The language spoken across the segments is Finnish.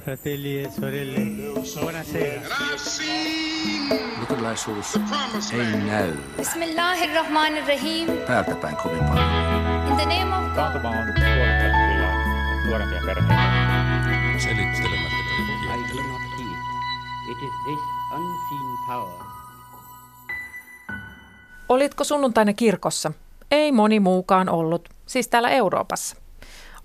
fratelli e sorelle, buonasera. Luterilaisuus ei näy Bismillahirrahmanirrahim. päältä päin kovin paljon. In the name of God. Taantuma on kyllä nuorempia perheitä. Selittelemättä kaikkia. I do not heed. It is this unseen power Olitko sunnuntaina kirkossa? Ei moni muukaan ollut, siis täällä Euroopassa.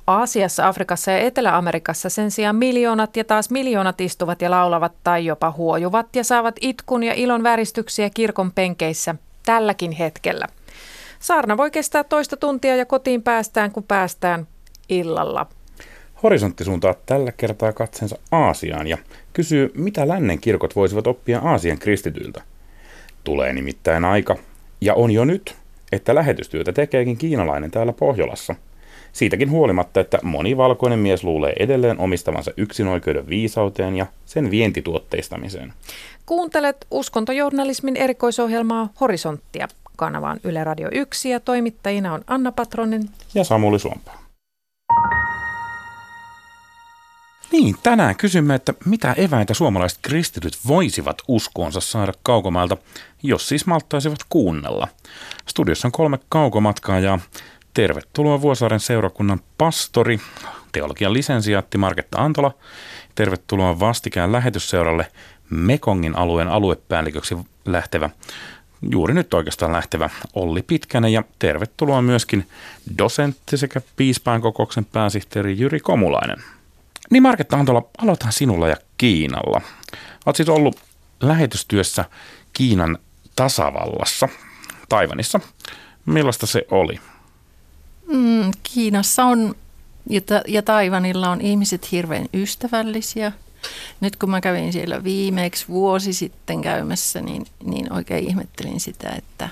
Aasiassa, Afrikassa ja Etelä-Amerikassa sen sijaan miljoonat ja taas miljoonat istuvat ja laulavat tai jopa huojuvat ja saavat itkun ja ilon väristyksiä kirkon penkeissä tälläkin hetkellä. Saarna voi kestää toista tuntia ja kotiin päästään, kun päästään illalla. Horisontti suuntaa tällä kertaa katsensa Aasiaan ja kysyy, mitä lännen kirkot voisivat oppia Aasian kristityiltä. Tulee nimittäin aika, ja on jo nyt, että lähetystyötä tekeekin kiinalainen täällä Pohjolassa. Siitäkin huolimatta, että moni valkoinen mies luulee edelleen omistavansa yksinoikeuden viisauteen ja sen vientituotteistamiseen. Kuuntelet uskontojournalismin erikoisohjelmaa Horisonttia. Kanava on Yle Radio 1 ja toimittajina on Anna Patronen. Ja Samuli Suompaa. Niin, tänään kysymme, että mitä eväitä suomalaiset kristityt voisivat uskoonsa saada kaukomailta, jos siis malttaisivat kuunnella. Studiossa on kolme kaukomatkaa ja tervetuloa Vuosaaren seurakunnan pastori, teologian lisensiaatti Marketta Antola. Tervetuloa vastikään lähetysseuralle Mekongin alueen aluepäälliköksi lähtevä, juuri nyt oikeastaan lähtevä Olli Pitkänen ja tervetuloa myöskin dosentti sekä piispään kokouksen pääsihteeri Jyri Komulainen. Niin Marketta Antola, aloitetaan sinulla ja Kiinalla. Olet siis ollut lähetystyössä Kiinan tasavallassa, Taivanissa. Millaista se oli? Mm, Kiinassa on ja, ta- ja Taivanilla on ihmiset hirveän ystävällisiä. Nyt kun mä kävin siellä viimeksi vuosi sitten käymässä, niin, niin oikein ihmettelin sitä, että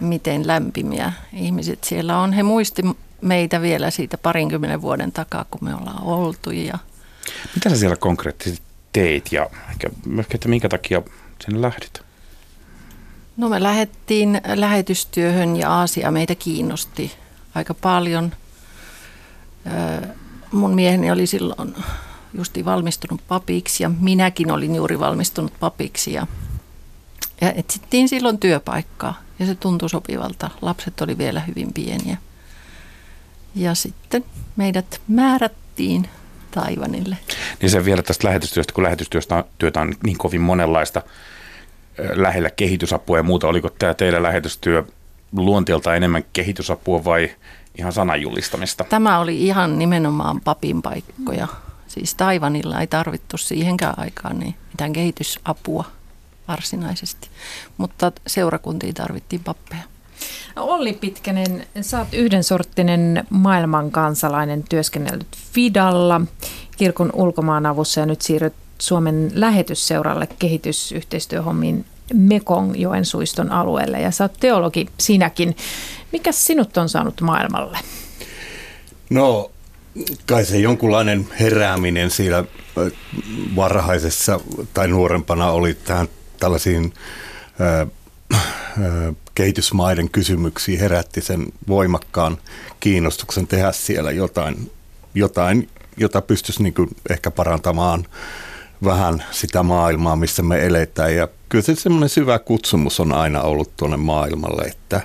miten lämpimiä ihmiset siellä on. He muisti meitä vielä siitä parinkymmenen vuoden takaa, kun me ollaan oltu. Ja Mitä sä siellä konkreettisesti teit ja ehkä, että minkä takia sinne lähdit? No me lähdettiin lähetystyöhön ja Aasia meitä kiinnosti aika paljon. Mun mieheni oli silloin justi valmistunut papiksi ja minäkin olin juuri valmistunut papiksi ja, ja etsittiin silloin työpaikkaa ja se tuntui sopivalta. Lapset oli vielä hyvin pieniä. Ja sitten meidät määrättiin Taivanille. Niin se vielä tästä lähetystyöstä, kun lähetystyöstä työtä on niin kovin monenlaista lähellä kehitysapua ja muuta. Oliko tämä teidän lähetystyö luonteelta enemmän kehitysapua vai ihan sananjulistamista? Tämä oli ihan nimenomaan papin paikkoja. Siis Taivanilla ei tarvittu siihenkään aikaan niin mitään kehitysapua varsinaisesti, mutta seurakuntiin tarvittiin pappeja. No Olli Pitkänen, sä oot yhdensorttinen maailman kansalainen, työskennellyt Fidalla, kirkon ulkomaanavussa ja nyt siirryt Suomen lähetysseuralle kehitysyhteistyöhommiin Mekongjoen suiston alueelle ja sä oot teologi sinäkin. Mikä sinut on saanut maailmalle? No, kai se jonkunlainen herääminen siellä ö, varhaisessa tai nuorempana oli tähän tällaisiin ö, ö, kehitysmaiden kysymyksiin herätti sen voimakkaan kiinnostuksen tehdä siellä jotain, jotain jota pystyisi niin ehkä parantamaan vähän sitä maailmaa, missä me eletään. Ja kyllä se semmoinen syvä kutsumus on aina ollut tuonne maailmalle, että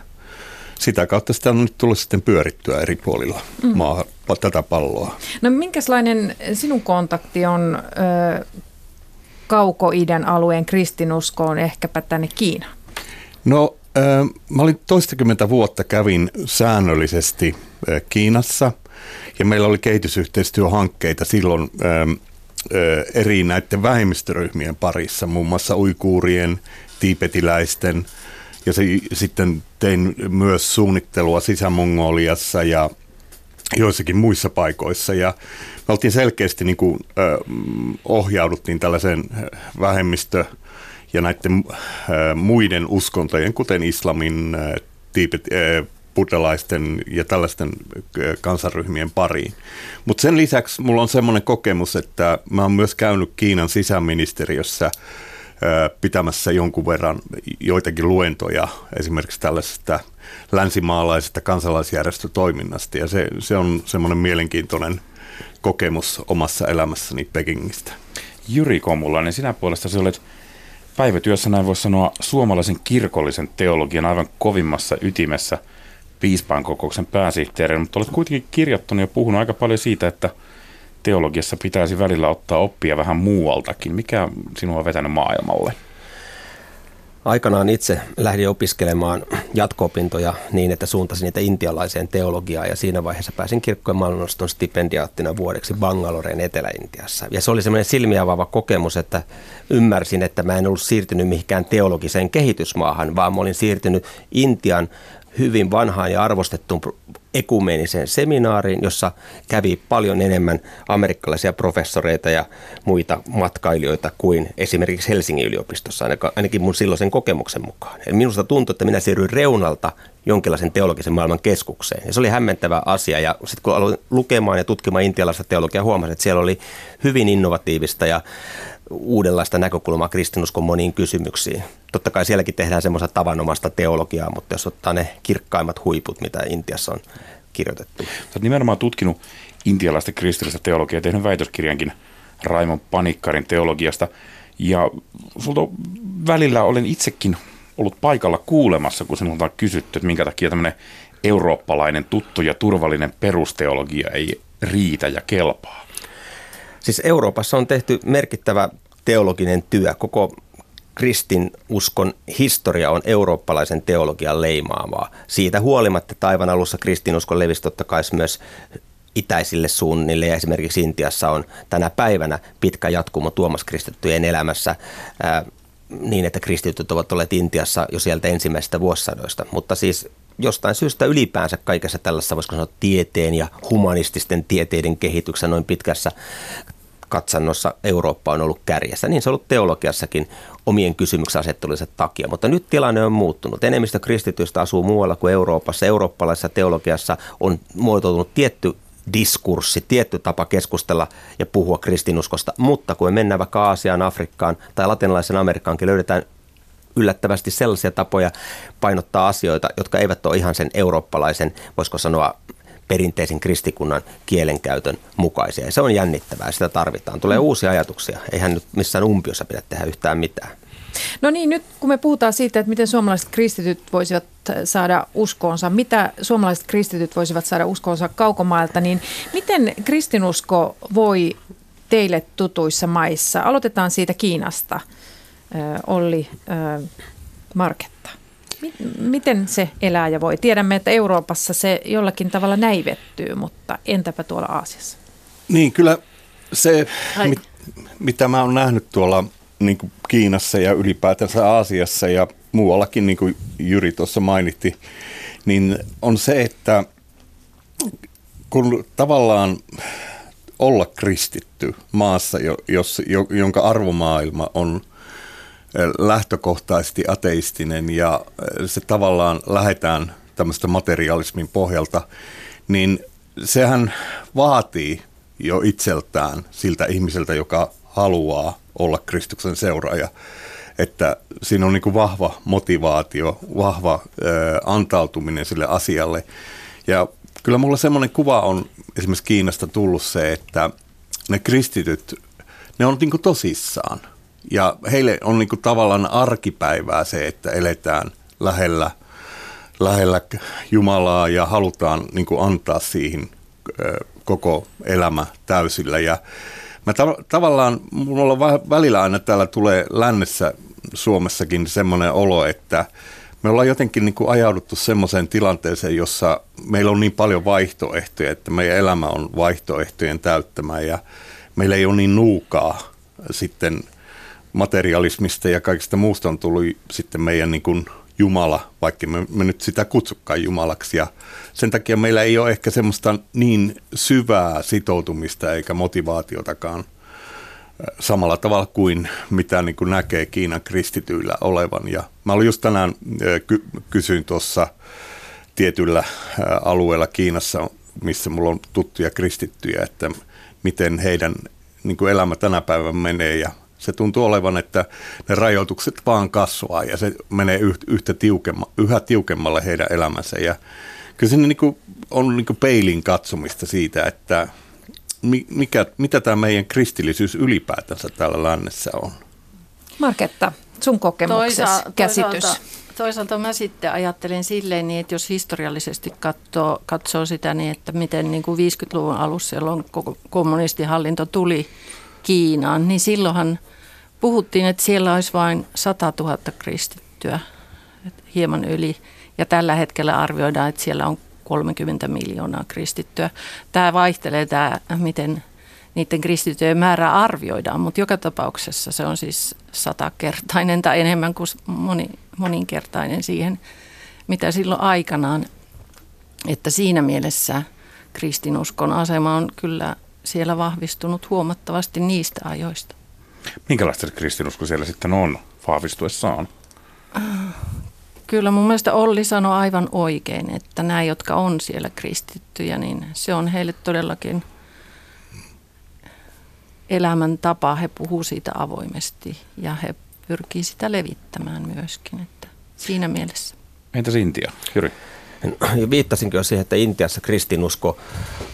sitä kautta sitä on nyt tullut sitten pyörittyä eri puolilla mm. maa, tätä palloa. No minkälainen sinun kontakti on ö, kauko-idän alueen kristinuskoon, ehkäpä tänne Kiinaan? No, äh, mä olin toistakymmentä vuotta kävin säännöllisesti äh, Kiinassa ja meillä oli kehitysyhteistyöhankkeita silloin äh, eri näiden vähemmistöryhmien parissa, muun muassa uikuurien, tiipetiläisten ja se, sitten tein myös suunnittelua Sisä-Mongoliassa ja joissakin muissa paikoissa. Ja me oltiin selkeästi niin kuin, ö, ohjauduttiin tällaiseen vähemmistö- ja näiden ö, muiden uskontojen, kuten islamin, tiipet, ö, buddhalaisten ja tällaisten ö, kansanryhmien pariin. Mutta sen lisäksi mulla on semmoinen kokemus, että mä oon myös käynyt Kiinan sisäministeriössä pitämässä jonkun verran joitakin luentoja esimerkiksi tällaisesta länsimaalaisesta kansalaisjärjestötoiminnasta ja se, se on semmoinen mielenkiintoinen kokemus omassa elämässäni Pekingistä. Jyri Komulainen, sinä puolestasi olet päivätyössä, näin voisi sanoa, suomalaisen kirkollisen teologian aivan kovimmassa ytimessä piispaan kokouksen pääsihteerin, mutta olet kuitenkin kirjoittanut ja puhunut aika paljon siitä, että teologiassa pitäisi välillä ottaa oppia vähän muualtakin. Mikä sinua on vetänyt maailmalle? Aikanaan itse lähdin opiskelemaan jatko-opintoja niin, että suuntasin niitä intialaiseen teologiaan ja siinä vaiheessa pääsin kirkkojen maailmannoston stipendiaattina vuodeksi Bangaloreen Etelä-Intiassa. Ja se oli semmoinen silmiavaava kokemus, että ymmärsin, että mä en ollut siirtynyt mihinkään teologiseen kehitysmaahan, vaan mä olin siirtynyt Intian hyvin vanhaan ja arvostettuun ekumeeniseen seminaariin, jossa kävi paljon enemmän amerikkalaisia professoreita ja muita matkailijoita kuin esimerkiksi Helsingin yliopistossa, ainakin mun silloisen kokemuksen mukaan. Eli minusta tuntui, että minä siirryin reunalta jonkinlaisen teologisen maailman keskukseen. Ja se oli hämmentävä asia. Ja sitten kun aloin lukemaan ja tutkimaan intialaista teologiaa, huomasin, että siellä oli hyvin innovatiivista ja uudenlaista näkökulmaa kristinuskon moniin kysymyksiin. Totta kai sielläkin tehdään semmoista tavanomasta teologiaa, mutta jos ottaa ne kirkkaimmat huiput, mitä Intiassa on kirjoitettu. Olet nimenomaan tutkinut intialaista kristillistä teologiaa ja tehnyt väitöskirjankin Raimon Panikkarin teologiasta. Ja sulta välillä olen itsekin ollut paikalla kuulemassa, kun sinulta on kysytty, että minkä takia tämmöinen eurooppalainen tuttu ja turvallinen perusteologia ei riitä ja kelpaa. Siis Euroopassa on tehty merkittävä teologinen työ. Koko kristinuskon historia on eurooppalaisen teologian leimaamaa. Siitä huolimatta taivan alussa kristinuskon levisi totta kai myös itäisille suunnille ja esimerkiksi Intiassa on tänä päivänä pitkä jatkumo Tuomas kristittyjen elämässä ää, niin, että kristityt ovat olleet Intiassa jo sieltä ensimmäisistä vuosisadoista. Mutta siis jostain syystä ylipäänsä kaikessa tällaisessa, voisiko sanoa, tieteen ja humanististen tieteiden kehityksen noin pitkässä katsannossa Eurooppa on ollut kärjessä. Niin se on ollut teologiassakin omien kysymyksenasettelunsa takia. Mutta nyt tilanne on muuttunut. Enemmistö kristityistä asuu muualla kuin Euroopassa. Eurooppalaisessa teologiassa on muotoutunut tietty diskurssi, tietty tapa keskustella ja puhua kristinuskosta, mutta kun me mennään vaikka Aasiaan, Afrikkaan tai latinalaisen Amerikkaankin, löydetään yllättävästi sellaisia tapoja painottaa asioita, jotka eivät ole ihan sen eurooppalaisen, voisiko sanoa, perinteisen kristikunnan kielenkäytön mukaisia. Ja se on jännittävää, sitä tarvitaan. Tulee mm. uusia ajatuksia. Eihän nyt missään umpiossa pidä tehdä yhtään mitään. No niin, nyt kun me puhutaan siitä, että miten suomalaiset kristityt voisivat saada uskoonsa, mitä suomalaiset kristityt voisivat saada uskoonsa kaukomailta, niin miten kristinusko voi teille tutuissa maissa? Aloitetaan siitä Kiinasta, Olli Marketta. Miten se elää ja voi? Tiedämme, että Euroopassa se jollakin tavalla näivettyy, mutta entäpä tuolla Aasiassa? Niin, kyllä se, mit, mitä mä oon nähnyt tuolla niin kuin Kiinassa ja ylipäätänsä Aasiassa ja muuallakin, niin kuin Jyri tuossa mainitti, niin on se, että kun tavallaan olla kristitty maassa, jos, jonka arvomaailma on lähtökohtaisesti ateistinen ja se tavallaan lähetään tämmöistä materialismin pohjalta, niin sehän vaatii jo itseltään siltä ihmiseltä, joka haluaa olla Kristuksen seuraaja. Että siinä on niin kuin vahva motivaatio, vahva ö, antautuminen sille asialle. Ja kyllä mulla semmoinen kuva on esimerkiksi Kiinasta tullut se, että ne kristityt, ne on niin kuin tosissaan. Ja heille on niin kuin tavallaan arkipäivää se, että eletään lähellä, lähellä Jumalaa ja halutaan niin kuin antaa siihen koko elämä täysillä. Ja Mä tav- tavallaan, mulla välillä aina täällä tulee lännessä Suomessakin semmoinen olo, että me ollaan jotenkin niin kuin ajauduttu semmoiseen tilanteeseen, jossa meillä on niin paljon vaihtoehtoja, että meidän elämä on vaihtoehtojen täyttämä ja meillä ei ole niin nuukaa sitten materialismista ja kaikista muusta on tullut sitten meidän niin kuin Jumala, vaikka me, me nyt sitä kutsukaan Jumalaksi. Ja sen takia meillä ei ole ehkä semmoista niin syvää sitoutumista eikä motivaatiotakaan samalla tavalla kuin mitä niin kuin näkee Kiinan kristityillä olevan. Ja mä olin just tänään, ky- kysyin tuossa tietyllä alueella Kiinassa, missä mulla on tuttuja kristittyjä, että miten heidän niin kuin elämä tänä päivänä menee ja se tuntuu olevan, että ne rajoitukset vaan kasvaa ja se menee yhtä tiukemma, yhä tiukemmalle heidän elämänsä. Ja kyllä se niin on niin kuin peilin katsomista siitä, että mi, mikä, mitä tämä meidän kristillisyys ylipäätänsä täällä lännessä on? Marketta, sun kokemuksessa Toisa- käsitys. Toisaalta, toisaalta mä sitten ajattelen silleen, niin, että jos historiallisesti katsoo, katsoo sitä, niin että miten niin kuin 50-luvun alussa, jolloin kommunistihallinto tuli Kiinaan, niin silloinhan puhuttiin, että siellä olisi vain 100 000 kristittyä, hieman yli. Ja tällä hetkellä arvioidaan, että siellä on 30 miljoonaa kristittyä. Tämä vaihtelee, tämä, miten niiden kristittyjen määrä arvioidaan, mutta joka tapauksessa se on siis satakertainen tai enemmän kuin moni, moninkertainen siihen, mitä silloin aikanaan. Että siinä mielessä kristinuskon asema on kyllä siellä vahvistunut huomattavasti niistä ajoista. Minkälaista se kristinusko siellä sitten on vahvistuessaan? Kyllä mun mielestä Olli sanoi aivan oikein, että nämä, jotka on siellä kristittyjä, niin se on heille todellakin elämäntapa. He puhuu siitä avoimesti ja he pyrkii sitä levittämään myöskin. Että siinä mielessä. Entäs Intia, Jyri? Ja viittasinkin jo siihen, että Intiassa kristinusko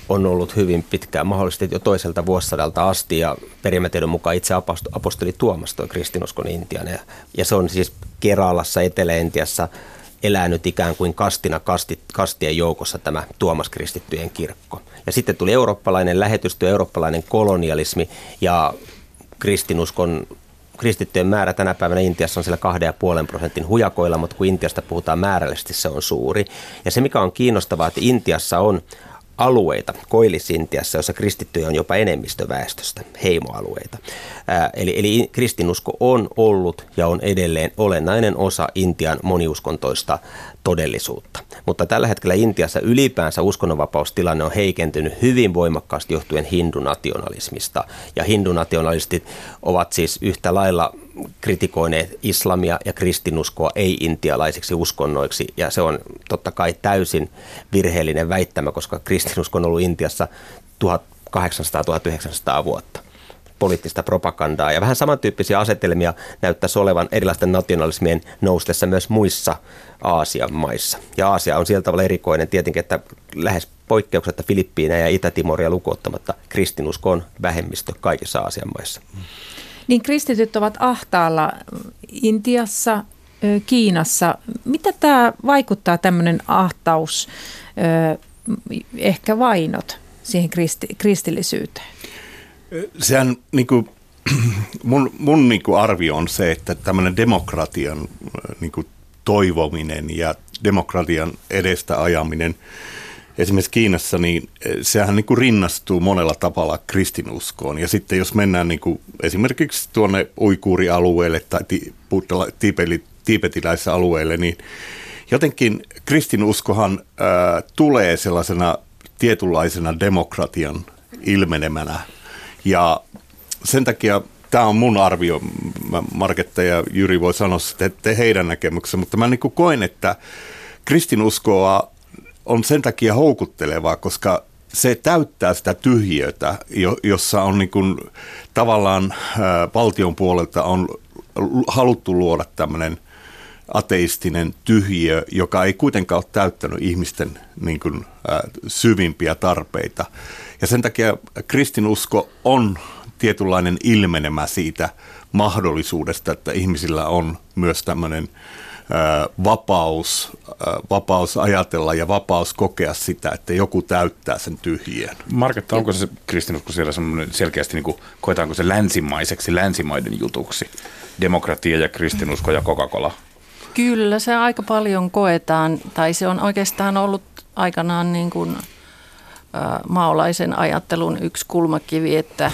on ollut hyvin pitkään, mahdollisesti jo toiselta vuosisadalta asti, ja perimätiedon mukaan itse aposto- apostoli Tuomas toi kristinuskon Intian. Ja, ja se on siis Keralassa, Etelä-Intiassa elänyt ikään kuin kastina kasti, kastien joukossa tämä Tuomas kristittyjen kirkko. Ja sitten tuli eurooppalainen lähetystyö, eurooppalainen kolonialismi ja kristinuskon kristittyjen määrä tänä päivänä Intiassa on siellä 2,5 prosentin hujakoilla, mutta kun Intiasta puhutaan määrällisesti, se on suuri. Ja se, mikä on kiinnostavaa, että Intiassa on alueita, Koillis-Intiassa, jossa kristittyjä on jopa enemmistö väestöstä, heimoalueita. Ää, eli, eli kristinusko on ollut ja on edelleen olennainen osa Intian moniuskontoista todellisuutta. Mutta tällä hetkellä Intiassa ylipäänsä uskonnonvapaustilanne on heikentynyt hyvin voimakkaasti johtuen hindunationalismista. Ja hindunationalistit ovat siis yhtä lailla kritikoineet islamia ja kristinuskoa ei-intialaisiksi uskonnoiksi. Ja se on totta kai täysin virheellinen väittämä, koska kristinusko on ollut Intiassa 1800-1900 vuotta poliittista propagandaa. Ja vähän samantyyppisiä asetelmia näyttäisi olevan erilaisten nationalismien noustessa myös muissa Aasian maissa. Ja Aasia on sieltä tavalla erikoinen tietenkin, että lähes poikkeuksetta Filippiinejä ja Itä-Timoria lukuottamatta kristinusko on vähemmistö kaikissa Aasian maissa. Niin kristityt ovat ahtaalla Intiassa, ö, Kiinassa. Mitä tämä vaikuttaa tämmöinen ahtaus, ehkä vainot siihen kristi, kristillisyyteen? Sehän niin kuin, mun, mun niin kuin arvio on se, että tämmöinen demokratian niin kuin toivominen ja demokratian edestä ajaminen esimerkiksi Kiinassa, niin sehän niin kuin rinnastuu monella tavalla kristinuskoon. Ja sitten jos mennään niin kuin esimerkiksi tuonne uikuurialueelle tai tiipetiläisessä alueelle, niin jotenkin kristinuskohan ää, tulee sellaisena tietynlaisena demokratian ilmenemänä ja sen takia tämä on mun arvio, Marketta ja Jyri voi sanoa sitten heidän näkemyksensä, mutta mä niin koen, että kristinuskoa on sen takia houkuttelevaa, koska se täyttää sitä tyhjiötä, jossa on niin kuin, tavallaan valtion puolelta on haluttu luoda tämmöinen ateistinen tyhjiö, joka ei kuitenkaan ole täyttänyt ihmisten niin kuin, syvimpiä tarpeita. Ja sen takia kristinusko on tietynlainen ilmenemä siitä mahdollisuudesta, että ihmisillä on myös tämmöinen vapaus, vapaus ajatella ja vapaus kokea sitä, että joku täyttää sen tyhjien. Marketta, onko se kristinusko siellä semmoinen selkeästi, niin kuin, koetaanko se länsimaiseksi, länsimaiden jutuksi? Demokratia ja kristinusko ja Coca-Cola. Kyllä, se aika paljon koetaan, tai se on oikeastaan ollut aikanaan niin kuin maolaisen ajattelun yksi kulmakivi, että,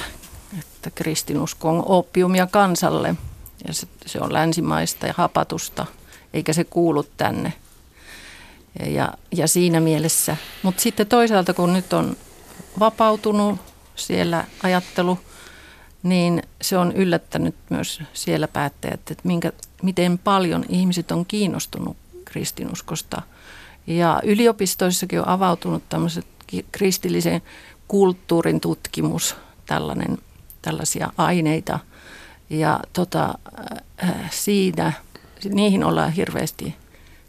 että kristinusko on opiumia kansalle ja se, se on länsimaista ja hapatusta, eikä se kuulu tänne. Ja, ja siinä mielessä, mutta sitten toisaalta kun nyt on vapautunut siellä ajattelu, niin se on yllättänyt myös siellä päättäjät, että minkä, miten paljon ihmiset on kiinnostunut kristinuskosta. Ja yliopistoissakin on avautunut tämmöiset kristillisen kulttuurin tutkimus, tällainen, tällaisia aineita. Ja tota, äh, siinä, niihin ollaan hirveästi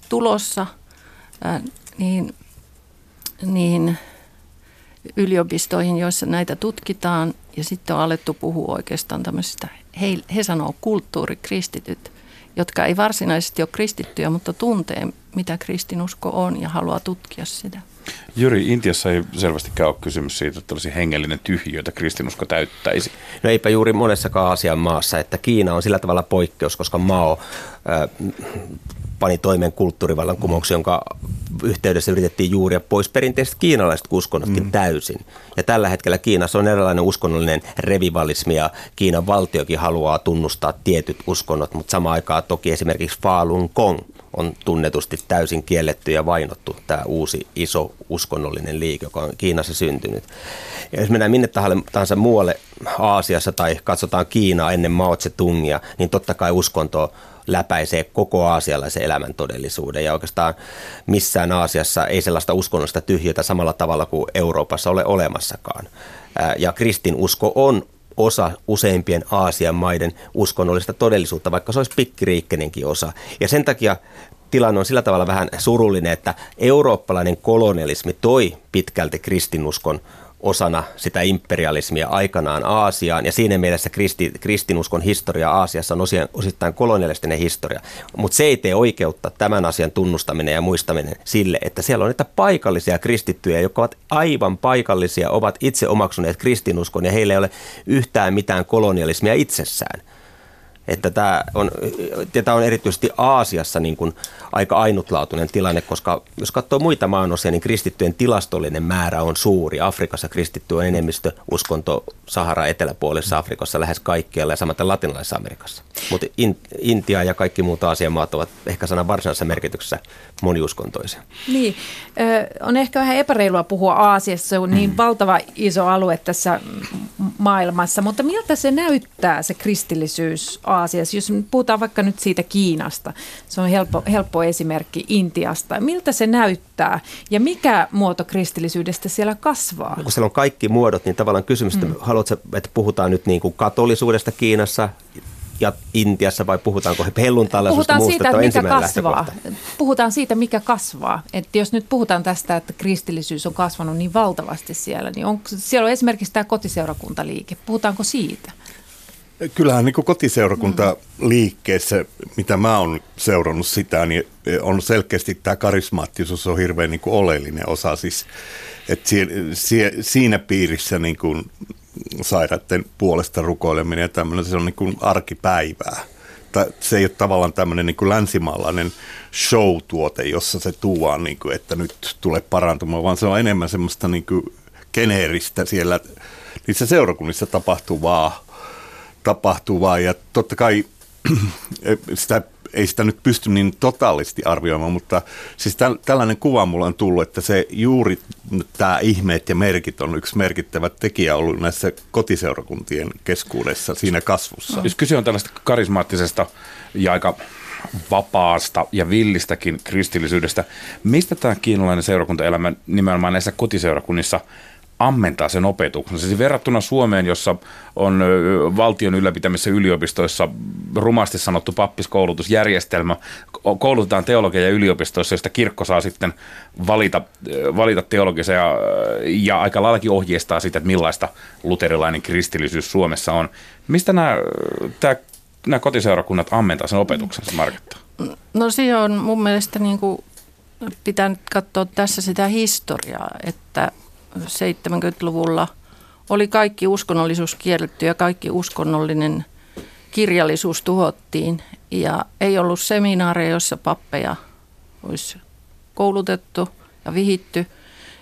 tulossa. Niin, niin yliopistoihin, joissa näitä tutkitaan ja sitten on alettu puhua oikeastaan tämmöisistä, he, he sanoo kulttuurikristityt, jotka ei varsinaisesti ole kristittyjä, mutta tuntee, mitä kristinusko on ja haluaa tutkia sitä. Jyri, Intiassa ei selvästikään ole kysymys siitä, että olisi hengellinen tyhjiö, jota kristinusko täyttäisi. No eipä juuri monessakaan Aasian maassa, että Kiina on sillä tavalla poikkeus, koska Mao äh, pani toimeen kulttuurivallankumouksen, jonka yhteydessä yritettiin juuria pois perinteiset kiinalaiset uskonnotkin mm. täysin. Ja tällä hetkellä Kiinassa on erilainen uskonnollinen revivalismi ja Kiinan valtiokin haluaa tunnustaa tietyt uskonnot, mutta samaan aikaan toki esimerkiksi Falun Gong on tunnetusti täysin kielletty ja vainottu tämä uusi iso uskonnollinen liike, joka on Kiinassa syntynyt. Ja jos mennään minne tahansa muualle Aasiassa tai katsotaan Kiinaa ennen Mao Tse-tungia, niin totta kai uskonto läpäisee koko aasialaisen elämän todellisuuden. Ja oikeastaan missään Aasiassa ei sellaista uskonnollista tyhjötä samalla tavalla kuin Euroopassa ole olemassakaan. Ja kristinusko on osa useimpien Aasian maiden uskonnollista todellisuutta, vaikka se olisi pikkiriikkenenkin osa. Ja sen takia tilanne on sillä tavalla vähän surullinen, että eurooppalainen kolonialismi toi pitkälti kristinuskon osana sitä imperialismia aikanaan Aasiaan. Ja siinä mielessä kristi, kristinuskon historia Aasiassa on osittain kolonialistinen historia. Mutta se ei tee oikeutta tämän asian tunnustaminen ja muistaminen sille, että siellä on niitä paikallisia kristittyjä, jotka ovat aivan paikallisia, ovat itse omaksuneet kristinuskon ja heillä ei ole yhtään mitään kolonialismia itsessään. Että tämä on, tämä on erityisesti Aasiassa niin kuin aika ainutlaatuinen tilanne, koska jos katsoo muita maanosia, niin kristittyjen tilastollinen määrä on suuri. Afrikassa kristitty on enemmistö uskonto Sahara eteläpuolessa Afrikassa lähes kaikkialla ja samaten latinalaisessa Amerikassa. Mutta in, Intia ja kaikki muut Aasian maat ovat ehkä sanan varsinaisessa merkityksessä moniuskontoisia. Niin, on ehkä vähän epäreilua puhua Aasiassa, se on niin mm. valtava iso alue tässä maailmassa, mutta miltä se näyttää se kristillisyys Aasiassa, jos puhutaan vaikka nyt siitä Kiinasta, se on helppo, helppo esimerkki Intiasta. Miltä se näyttää ja mikä muoto kristillisyydestä siellä kasvaa? Kun siellä on kaikki muodot, niin tavallaan kysymys, että mm. haluatko, että puhutaan nyt niin kuin katolisuudesta Kiinassa, ja Intiassa vai puhutaanko helluntalaisuudesta puhutaan muusta? Siitä, että mikä kasvaa. Puhutaan siitä, mikä kasvaa. Että jos nyt puhutaan tästä, että kristillisyys on kasvanut niin valtavasti siellä, niin on, siellä on esimerkiksi tämä kotiseurakuntaliike. Puhutaanko siitä? Kyllähän niin kotiseurakuntaliikkeessä, mitä mä oon seurannut sitä, niin on selkeästi tämä karismaattisuus on hirveän niin oleellinen osa. Siis, että si, si, siinä piirissä niin kuin sairaiden puolesta rukoileminen ja tämmöinen, se on niin kuin arkipäivää. Se ei ole tavallaan tämmöinen niin kuin länsimaalainen show-tuote, jossa se tuodaan, niin kuin, että nyt tulee parantumaan, vaan se on enemmän semmoista niin kuin geneeristä siellä niissä seurakunnissa tapahtuvaa tapahtuvaa ja totta kai sitä, ei sitä nyt pysty niin totaalisesti arvioimaan, mutta siis täl, tällainen kuva mulla on tullut, että se juuri tämä ihmeet ja merkit on yksi merkittävä tekijä ollut näissä kotiseurakuntien keskuudessa siinä kasvussa. Jos kyse on tällaista karismaattisesta ja aika vapaasta ja villistäkin kristillisyydestä, mistä tämä kiinalainen seurakuntaelämä nimenomaan näissä kotiseurakunnissa – ammentaa sen opetuksen. Siis verrattuna Suomeen, jossa on valtion ylläpitämissä yliopistoissa rumasti sanottu pappiskoulutusjärjestelmä, koulutetaan teologia yliopistoissa, joista kirkko saa sitten valita, valita teologisia ja, ja aika laillakin ohjeistaa sitä, että millaista luterilainen kristillisyys Suomessa on. Mistä nämä, tämä, nämä kotiseurakunnat ammentaa sen opetuksen, Marketta? No se on mun mielestä niin kuin pitää nyt katsoa tässä sitä historiaa, että 70-luvulla oli kaikki uskonnollisuus kielletty ja kaikki uskonnollinen kirjallisuus tuhottiin. Ja ei ollut seminaareja, joissa pappeja olisi koulutettu ja vihitty.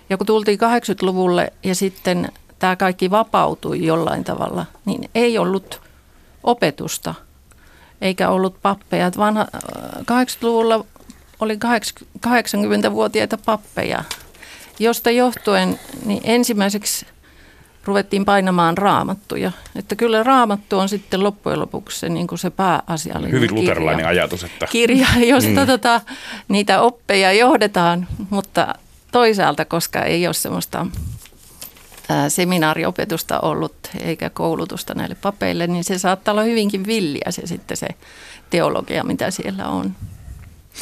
Ja kun tultiin 80-luvulle ja sitten tämä kaikki vapautui jollain tavalla, niin ei ollut opetusta eikä ollut pappeja. Vanha, 80-luvulla oli 80-vuotiaita pappeja josta johtuen niin ensimmäiseksi ruvettiin painamaan raamattuja. Että kyllä raamattu on sitten loppujen lopuksi se, niin kuin se pääasiallinen Hyvin luterilainen ajatus. Että... Kirja, josta mm. tota, niitä oppeja johdetaan, mutta toisaalta, koska ei ole semmoista ää, seminaariopetusta ollut eikä koulutusta näille papeille, niin se saattaa olla hyvinkin villiä se sitten se teologia, mitä siellä on.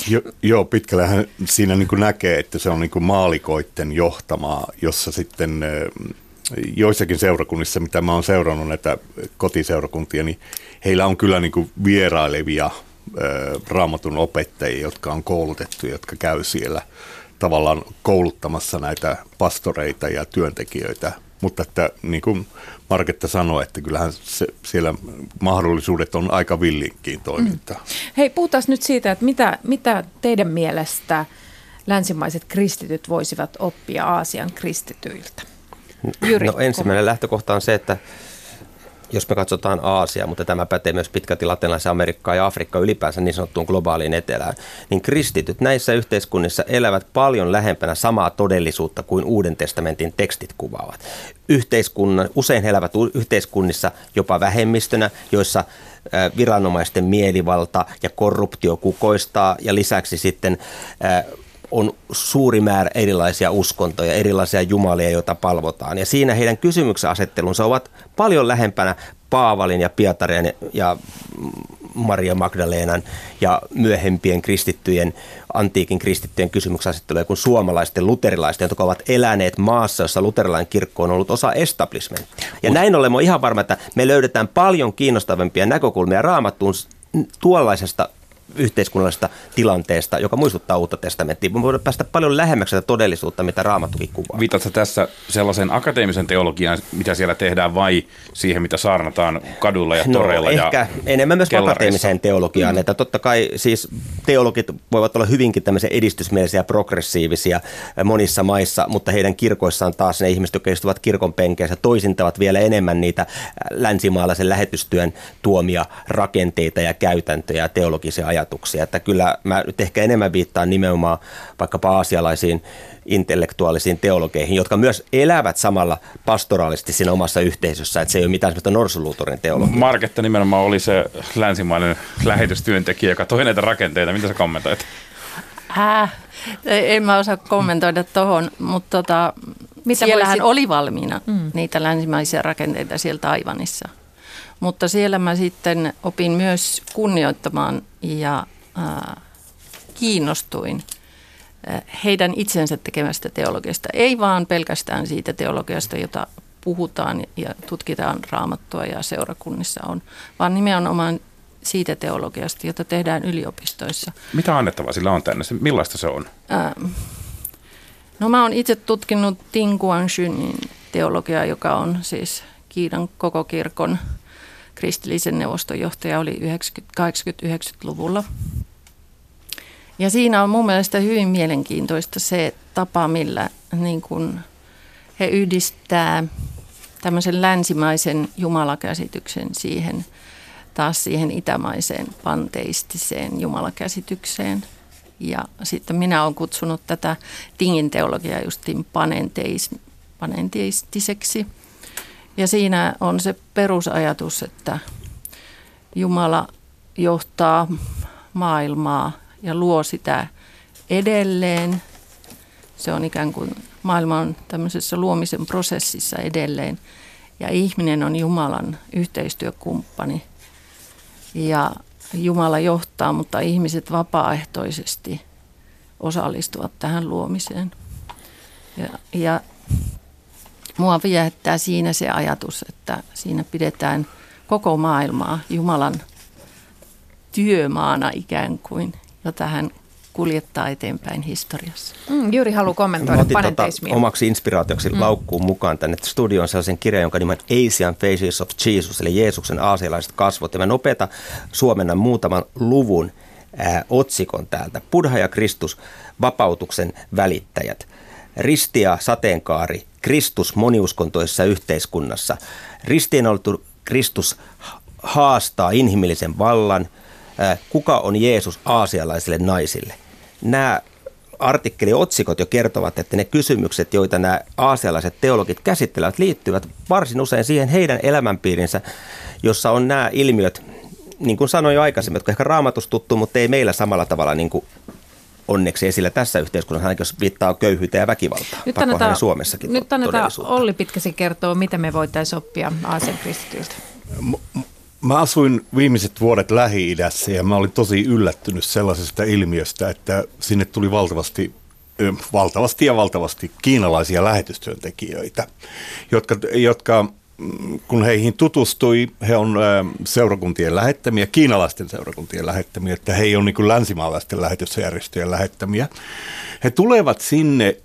Jo, joo, pitkällähän siinä niin näkee, että se on niin maalikoitten johtamaa, jossa sitten eh, joissakin seurakunnissa, mitä mä oon seurannut näitä kotiseurakuntia, niin heillä on kyllä niin vierailevia eh, raamatun opettajia, jotka on koulutettu, jotka käy siellä tavallaan kouluttamassa näitä pastoreita ja työntekijöitä. Mutta että niin kuin Marketta sanoi, että kyllähän se, siellä mahdollisuudet on aika villinkin toimintaa. Mm. Hei, puhutaan nyt siitä, että mitä, mitä teidän mielestä länsimaiset kristityt voisivat oppia Aasian kristityiltä? Jyri, no ensimmäinen lähtökohta on se, että jos me katsotaan Aasiaa, mutta tämä pätee myös pitkälti latinalaisen Amerikkaan ja Afrikkaan ylipäänsä niin sanottuun globaaliin etelään, niin kristityt näissä yhteiskunnissa elävät paljon lähempänä samaa todellisuutta kuin Uuden testamentin tekstit kuvaavat. Yhteiskunnan, usein he elävät yhteiskunnissa jopa vähemmistönä, joissa viranomaisten mielivalta ja korruptio kukoistaa ja lisäksi sitten on suuri määrä erilaisia uskontoja, erilaisia jumalia, joita palvotaan. Ja siinä heidän kysymyksen asettelunsa ovat paljon lähempänä Paavalin ja Pietarin ja Maria Magdalenan ja myöhempien kristittyjen, antiikin kristittyjen kysymyksenasetteluja kuin suomalaisten luterilaisten, jotka ovat eläneet maassa, jossa luterilainen kirkko on ollut osa establishmenttia. Ja näin ollen on ihan varma, että me löydetään paljon kiinnostavampia näkökulmia raamattuun tuollaisesta yhteiskunnallisesta tilanteesta, joka muistuttaa uutta testamenttia. Me voidaan päästä paljon lähemmäksi tätä todellisuutta, mitä Raamattukin kuvaa. Viitatko tässä sellaisen akateemisen teologian, mitä siellä tehdään, vai siihen, mitä saarnataan kadulla ja toreilla no, ehkä enemmän myös akateemiseen teologiaan. Mm. Että totta kai siis teologit voivat olla hyvinkin tämmöisiä edistysmielisiä ja progressiivisia monissa maissa, mutta heidän kirkoissaan taas ne ihmiset, jotka istuvat kirkon penkeissä, toisintavat vielä enemmän niitä länsimaalaisen lähetystyön tuomia rakenteita ja käytäntöjä ja teologisia ajatuksia. Että kyllä mä nyt ehkä enemmän viittaan nimenomaan vaikkapa aasialaisiin intellektuaalisiin teologeihin, jotka myös elävät samalla pastoraalisesti siinä omassa yhteisössä, että se ei ole mitään sellaista norsuluutorin teologiaa. Marketta nimenomaan oli se länsimainen lähetystyöntekijä, joka toi näitä rakenteita. Mitä sä kommentoit? Äh, en mä osaa kommentoida tuohon, mutta tota, Mitä siellähän voisit... oli valmiina mm. niitä länsimaisia rakenteita siellä Taivanissa. Mutta siellä mä sitten opin myös kunnioittamaan ja äh, kiinnostuin heidän itsensä tekemästä teologiasta. Ei vaan pelkästään siitä teologiasta, jota puhutaan ja tutkitaan raamattua ja seurakunnissa on, vaan nimenomaan siitä teologiasta, jota tehdään yliopistoissa. Mitä annettavaa sillä on tänne? Millaista se on? No mä oon itse tutkinut Ting Guangshunin teologiaa, joka on siis Kiinan koko kirkon kristillisen neuvoston johtaja oli 80-90-luvulla. Ja siinä on mun mielestä hyvin mielenkiintoista se tapa, millä niin kun he yhdistää tämmöisen länsimaisen jumalakäsityksen siihen taas siihen itämaiseen panteistiseen jumalakäsitykseen. Ja sitten minä olen kutsunut tätä Tingin teologiaa justiin panenteis, panenteistiseksi – ja siinä on se perusajatus, että Jumala johtaa maailmaa ja luo sitä edelleen. Se on ikään kuin maailma on tämmöisessä luomisen prosessissa edelleen ja ihminen on Jumalan yhteistyökumppani. Ja Jumala johtaa, mutta ihmiset vapaaehtoisesti osallistuvat tähän luomiseen. Ja, ja mua viehättää siinä se ajatus, että siinä pidetään koko maailmaa Jumalan työmaana ikään kuin, jota hän kuljettaa eteenpäin historiassa. Mm, Juuri haluaa kommentoida tota, omaksi inspiraatioksi mm. laukkuun mukaan tänne studioon sellaisen kirjan, jonka nimen Asian Faces of Jesus, eli Jeesuksen aasialaiset kasvot. Ja mä nopeata suomennan muutaman luvun ää, otsikon täältä. Buddha ja Kristus, vapautuksen välittäjät. Ristia sateenkaari, Kristus moniuskontoisessa yhteiskunnassa. Ristiinnaulittu Kristus haastaa inhimillisen vallan. Kuka on Jeesus aasialaisille naisille? Nämä artikkeliotsikot jo kertovat, että ne kysymykset, joita nämä aasialaiset teologit käsittelevät, liittyvät varsin usein siihen heidän elämänpiirinsä, jossa on nämä ilmiöt, niin kuin sanoin jo aikaisemmin, jotka ehkä raamatustuttu, mutta ei meillä samalla tavalla niin kuin onneksi esillä tässä yhteiskunnassa, ainakin jos viittaa köyhyyteen ja väkivaltaa. Nyt annetaan, Suomessakin Nyt annetaan Olli Pitkäsi kertoo, mitä me voitaisiin oppia Aasian kristityiltä. Mä asuin viimeiset vuodet Lähi-idässä ja mä olin tosi yllättynyt sellaisesta ilmiöstä, että sinne tuli valtavasti valtavasti ja valtavasti kiinalaisia lähetystyöntekijöitä, jotka, jotka kun heihin tutustui, he on seurakuntien lähettämiä, kiinalaisten seurakuntien lähettämiä, että he ei ole niin länsimaalaisten lähetysjärjestöjen lähettämiä. He tulevat sinne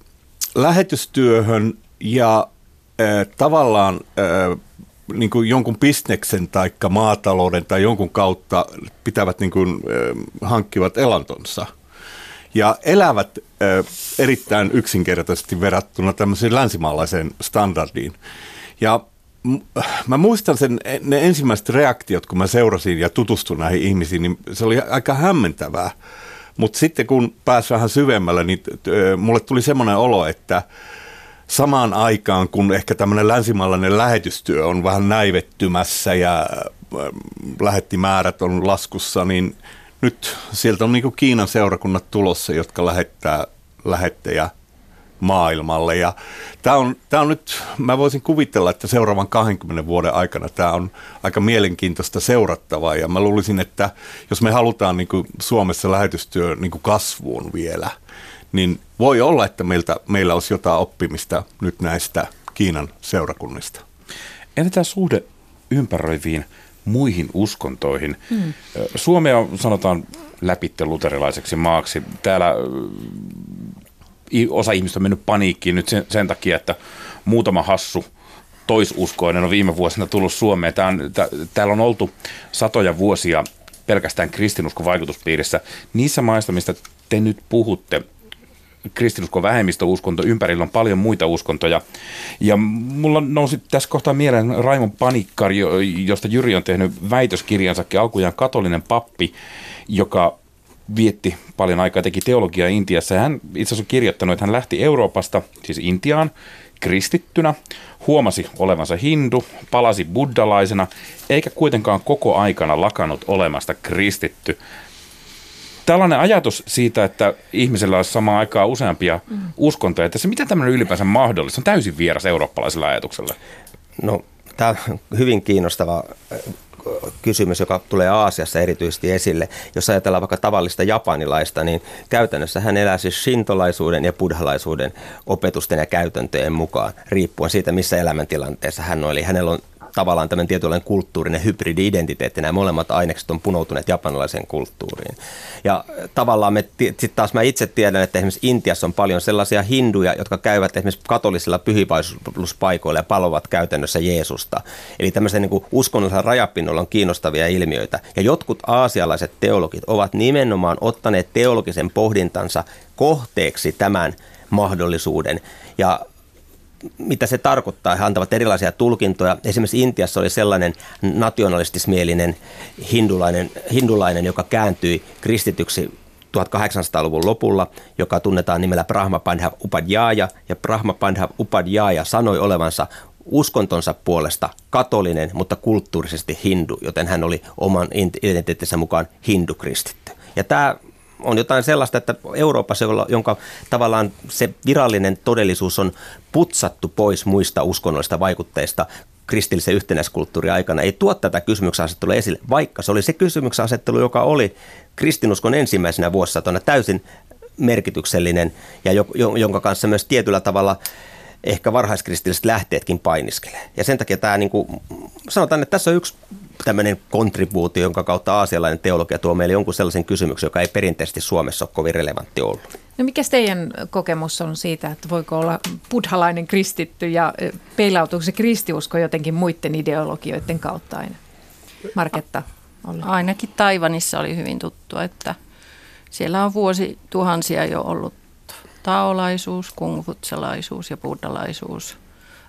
lähetystyöhön ja tavallaan niin kuin jonkun bisneksen tai maatalouden tai jonkun kautta pitävät niin kuin, hankkivat elantonsa – ja elävät erittäin yksinkertaisesti verrattuna tämmöiseen länsimaalaiseen standardiin. Ja mä muistan sen, ne ensimmäiset reaktiot, kun mä seurasin ja tutustuin näihin ihmisiin, niin se oli aika hämmentävää. Mutta sitten kun pääsi vähän syvemmälle, niin mulle tuli semmoinen olo, että samaan aikaan, kun ehkä tämmöinen länsimaalainen lähetystyö on vähän näivettymässä ja lähettimäärät on laskussa, niin – nyt sieltä on niin Kiinan seurakunnat tulossa, jotka lähettää lähettejä maailmalle. Ja tämä on, tämä on nyt, mä voisin kuvitella, että seuraavan 20 vuoden aikana tämä on aika mielenkiintoista seurattavaa. Ja mä luulisin, että jos me halutaan niin kuin Suomessa lähetystyö niin kuin kasvuun vielä, niin voi olla, että meiltä, meillä olisi jotain oppimista nyt näistä Kiinan seurakunnista. Entä tämä suhde ympäröiviin muihin uskontoihin. Mm. Suomea sanotaan läpitte luterilaiseksi maaksi. Täällä osa ihmistä on mennyt paniikkiin nyt sen, sen takia, että muutama hassu toisuskoinen on viime vuosina tullut Suomeen. Tää on, tää, täällä on oltu satoja vuosia pelkästään kristinuskon vaikutuspiirissä. Niissä maissa, mistä te nyt puhutte, kristinusko vähemmistöuskonto, ympärillä on paljon muita uskontoja. Ja mulla nousi tässä kohtaa mieleen Raimon Panikkari, josta Jyri on tehnyt väitöskirjansakin alkujaan katolinen pappi, joka vietti paljon aikaa, teki teologiaa Intiassa. Hän itse asiassa on kirjoittanut, että hän lähti Euroopasta, siis Intiaan, kristittynä, huomasi olevansa hindu, palasi buddalaisena, eikä kuitenkaan koko aikana lakannut olemasta kristitty tällainen ajatus siitä, että ihmisellä olisi samaan aikaan useampia mm. uskontoja, että se mitä tämmöinen ylipäänsä mahdollista, on täysin vieras eurooppalaiselle ajatukselle. No, tämä on hyvin kiinnostava kysymys, joka tulee Aasiassa erityisesti esille. Jos ajatellaan vaikka tavallista japanilaista, niin käytännössä hän elää siis shintolaisuuden ja buddhalaisuuden opetusten ja käytäntöjen mukaan, riippuen siitä, missä elämäntilanteessa hän on. Eli hänellä on tavallaan tämmöinen tietynlainen kulttuurinen hybridi-identiteetti. Nämä molemmat ainekset on punoutuneet japanilaiseen kulttuuriin. Ja tavallaan me, sitten taas mä itse tiedän, että esimerkiksi Intiassa on paljon sellaisia hinduja, jotka käyvät esimerkiksi katolisilla pyhivaisuuspaikoilla ja palovat käytännössä Jeesusta. Eli tämmöisen niin uskonnollisella rajapinnolla on kiinnostavia ilmiöitä. Ja jotkut aasialaiset teologit ovat nimenomaan ottaneet teologisen pohdintansa kohteeksi tämän mahdollisuuden. Ja mitä se tarkoittaa. He antavat erilaisia tulkintoja. Esimerkiksi Intiassa oli sellainen nationalistismielinen hindulainen, hindulainen joka kääntyi kristityksi 1800-luvun lopulla, joka tunnetaan nimellä Brahma Pandhav Upadhyaya, ja Brahma Pandhav Upadhyaya sanoi olevansa uskontonsa puolesta katolinen, mutta kulttuurisesti hindu, joten hän oli oman identiteettinsä mukaan hindukristitty. Ja tämä on jotain sellaista, että Euroopassa, jonka tavallaan se virallinen todellisuus on putsattu pois muista uskonnollisista vaikutteista kristillisen yhtenäiskulttuurin aikana, ei tuo tätä kysymyksen asettelua esille, vaikka se oli se kysymyksen asettelu, joka oli kristinuskon ensimmäisenä vuosisatona täysin merkityksellinen ja jonka kanssa myös tietyllä tavalla ehkä varhaiskristilliset lähteetkin painiskelee. Ja sen takia tämä, niin kuin, sanotaan, että tässä on yksi tämmöinen kontribuutio, jonka kautta aasialainen teologia tuo meille jonkun sellaisen kysymyksen, joka ei perinteisesti Suomessa ole kovin relevantti ollut. No mikä teidän kokemus on siitä, että voiko olla buddhalainen kristitty ja peilautuuko se kristiusko jotenkin muiden ideologioiden kautta aina? Marketta? Olla. Ainakin Taivanissa oli hyvin tuttu, että siellä on vuosi tuhansia jo ollut taolaisuus, kungfutsalaisuus ja buddhalaisuus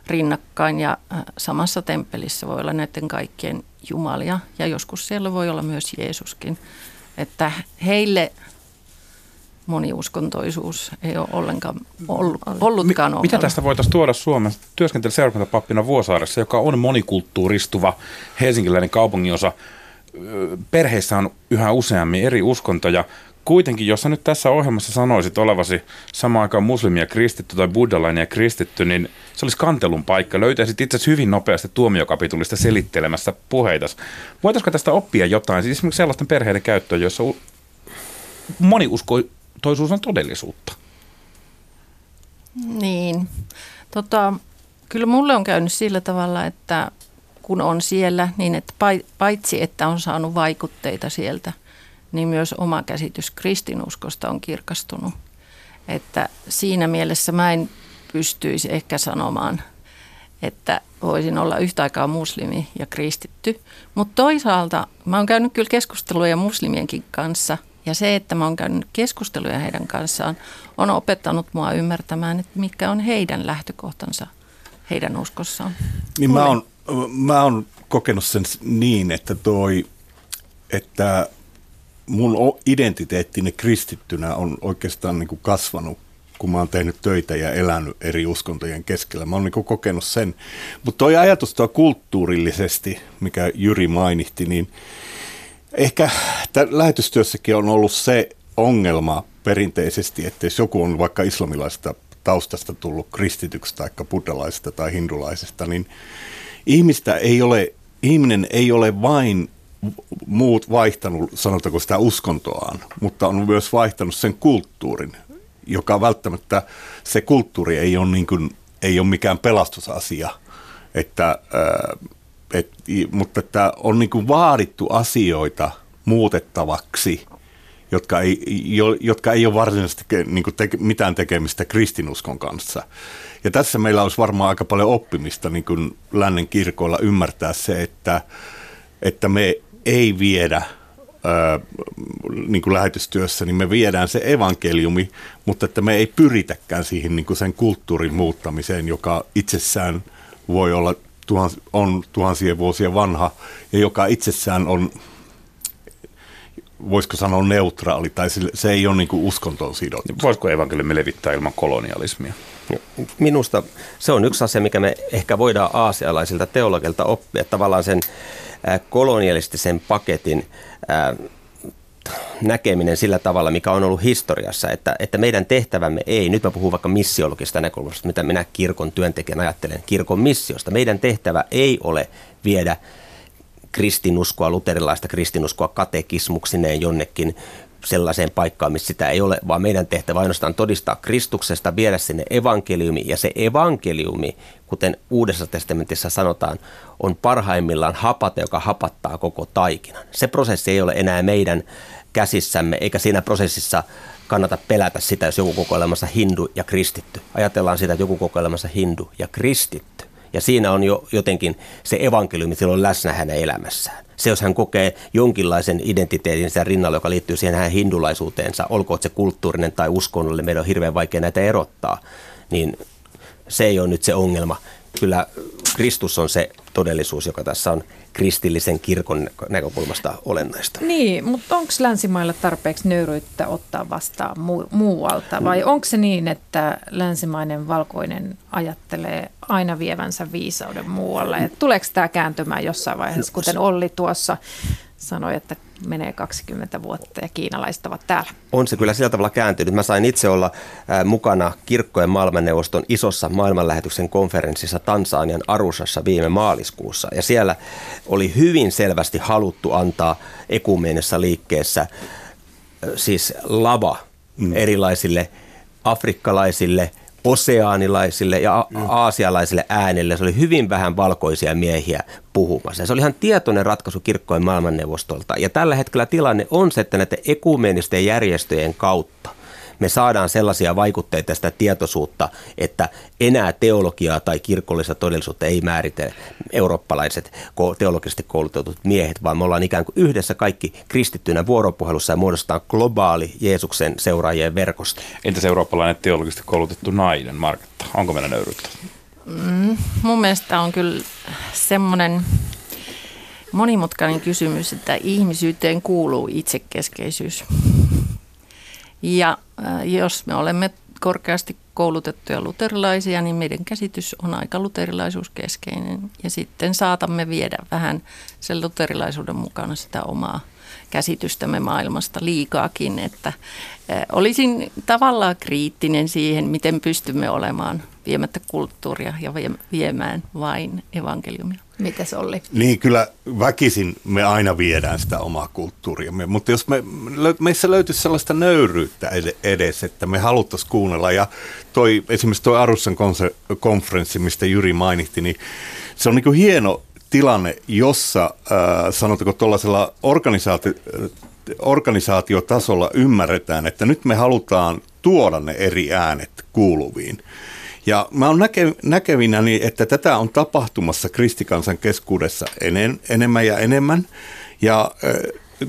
rinnakkain ja samassa temppelissä voi olla näiden kaikkien jumalia ja joskus siellä voi olla myös Jeesuskin. Että heille moniuskontoisuus ei ole ollenkaan ollut, ollutkaan Mi- Mitä tästä voitaisiin tuoda Suomeen? Työskentely seurakuntapappina Vuosaaressa, joka on monikulttuuristuva helsinkiläinen kaupunginosa. Perheissä on yhä useammin eri uskontoja. Kuitenkin, jos sä nyt tässä ohjelmassa sanoisit olevasi samaan aikaan muslimia kristitty tai buddhalainen ja kristitty, niin se olisi kantelun paikka. Löytäisit itse hyvin nopeasti tuomiokapitulista selittelemässä puheita. Voitaisiko tästä oppia jotain? Siis esimerkiksi sellaisten perheiden käyttöön, jossa moniuskoisuus on todellisuutta. Niin. Tota, kyllä mulle on käynyt sillä tavalla, että kun on siellä, niin että paitsi että on saanut vaikutteita sieltä, niin myös oma käsitys kristinuskosta on kirkastunut. Että siinä mielessä mä en pystyisi ehkä sanomaan, että voisin olla yhtä aikaa muslimi ja kristitty. Mutta toisaalta mä oon käynyt kyllä keskusteluja muslimienkin kanssa – ja se, että mä oon käynyt keskusteluja heidän kanssaan, on opettanut mua ymmärtämään, että mikä on heidän lähtökohtansa heidän uskossaan. Niin mä oon, mä oon kokenut sen niin, että toi, että mun identiteettini kristittynä on oikeastaan niin kuin kasvanut, kun mä oon tehnyt töitä ja elänyt eri uskontojen keskellä. Mä oon niin kokenut sen. Mutta toi ajatus tuo kulttuurillisesti, mikä Jyri mainitsi, niin Ehkä lähetystyössäkin on ollut se ongelma perinteisesti, että jos joku on vaikka islamilaista taustasta tullut kristityksi tai buddhalaisesta tai hindulaisesta, niin ihmistä ei ole, ihminen ei ole vain muut vaihtanut, sanotaanko sitä uskontoaan, mutta on myös vaihtanut sen kulttuurin, joka välttämättä se kulttuuri ei ole, niin kuin, ei ole mikään pelastusasia, että et, mutta että on niin kuin vaadittu asioita muutettavaksi, jotka ei, jo, jotka ei ole varsinaisesti niin kuin teke, mitään tekemistä kristinuskon kanssa. Ja tässä meillä olisi varmaan aika paljon oppimista niin kuin lännen kirkoilla ymmärtää se, että, että me ei viedä niin kuin lähetystyössä, niin me viedään se evankeliumi, mutta että me ei pyritäkään siihen niin kuin sen kulttuurin muuttamiseen, joka itsessään voi olla tuhans, on tuhansien vuosien vanha ja joka itsessään on, voisiko sanoa neutraali, tai se ei ole niin kuin uskontoon sidottu. Voisiko evankeliumi levittää ilman kolonialismia? Minusta se on yksi asia, mikä me ehkä voidaan aasialaisilta teologilta oppia, tavallaan sen kolonialistisen paketin näkeminen sillä tavalla, mikä on ollut historiassa, että, että meidän tehtävämme ei, nyt mä puhun vaikka missiologista näkökulmasta, mitä minä kirkon työntekijän ajattelen, kirkon missiosta. Meidän tehtävä ei ole viedä kristinuskoa, luterilaista kristinuskoa katekismuksineen jonnekin sellaiseen paikkaan, missä sitä ei ole, vaan meidän tehtävä ainoastaan todistaa Kristuksesta, viedä sinne evankeliumi. Ja se evankeliumi, kuten Uudessa testamentissa sanotaan, on parhaimmillaan hapate, joka hapattaa koko taikinan. Se prosessi ei ole enää meidän käsissämme, eikä siinä prosessissa kannata pelätä sitä, jos joku kokoelmassa hindu ja kristitty. Ajatellaan sitä, että joku kokoelmassa hindu ja kristitty. Ja siinä on jo jotenkin se evankeliumi silloin läsnä hänen elämässään. Se, jos hän kokee jonkinlaisen identiteetin sen rinnalla, joka liittyy siihen hänen hindulaisuuteensa, olkoon se kulttuurinen tai uskonnollinen, meidän on hirveän vaikea näitä erottaa, niin se ei ole nyt se ongelma. Kyllä Kristus on se todellisuus, joka tässä on kristillisen kirkon näkökulmasta olennaista. Niin, mutta onko länsimailla tarpeeksi nöyryyttä ottaa vastaan mu- muualta vai onko se niin, että länsimainen valkoinen ajattelee aina vievänsä viisauden muualle? Et tuleeko tämä kääntymään jossain vaiheessa, kuten Olli tuossa sanoi, että menee 20 vuotta ja kiinalaiset ovat täällä. On se kyllä sillä tavalla kääntynyt. Mä sain itse olla mukana kirkkojen maailmanneuvoston isossa maailmanlähetyksen konferenssissa Tansanian Arusassa viime maaliskuussa. Ja siellä oli hyvin selvästi haluttu antaa ekumeenissa liikkeessä siis lava mm. erilaisille afrikkalaisille, oseaanilaisille ja mm. aasialaisille äänille. Se oli hyvin vähän valkoisia miehiä puhumassa. Se oli ihan tietoinen ratkaisu kirkkojen maailmanneuvostolta. Ja tällä hetkellä tilanne on se, että näiden ekumeenisten järjestöjen kautta me saadaan sellaisia vaikutteita sitä tietoisuutta, että enää teologiaa tai kirkollista todellisuutta ei määritä eurooppalaiset teologisesti koulutetut miehet, vaan me ollaan ikään kuin yhdessä kaikki kristittynä vuoropuhelussa ja muodostetaan globaali Jeesuksen seuraajien verkosto. Entäs eurooppalainen teologisesti koulutettu nainen, Marketta? Onko meillä nöyryyttä? Mm, mun mielestä on kyllä semmoinen monimutkainen kysymys, että ihmisyyteen kuuluu itsekeskeisyys. Ja äh, jos me olemme korkeasti koulutettuja luterilaisia, niin meidän käsitys on aika luterilaisuuskeskeinen. Ja sitten saatamme viedä vähän sen luterilaisuuden mukana sitä omaa käsitystämme maailmasta liikaakin, että olisin tavallaan kriittinen siihen, miten pystymme olemaan viemättä kulttuuria ja viemään vain evankeliumia. Mitä se oli? Niin, kyllä väkisin me aina viedään sitä omaa kulttuuriamme, mutta jos me, meissä löytyisi sellaista nöyryyttä edes, että me haluttaisiin kuunnella, ja toi, esimerkiksi tuo Arussan konferenssi, mistä Jyri mainitti, niin se on niin hieno tilanne, jossa äh, sanotaanko tuollaisella organisaatio, organisaatiotasolla ymmärretään, että nyt me halutaan tuoda ne eri äänet kuuluviin. Ja mä oon näke, näkevinäni, että tätä on tapahtumassa kristikansan keskuudessa enen, enemmän ja enemmän. Ja,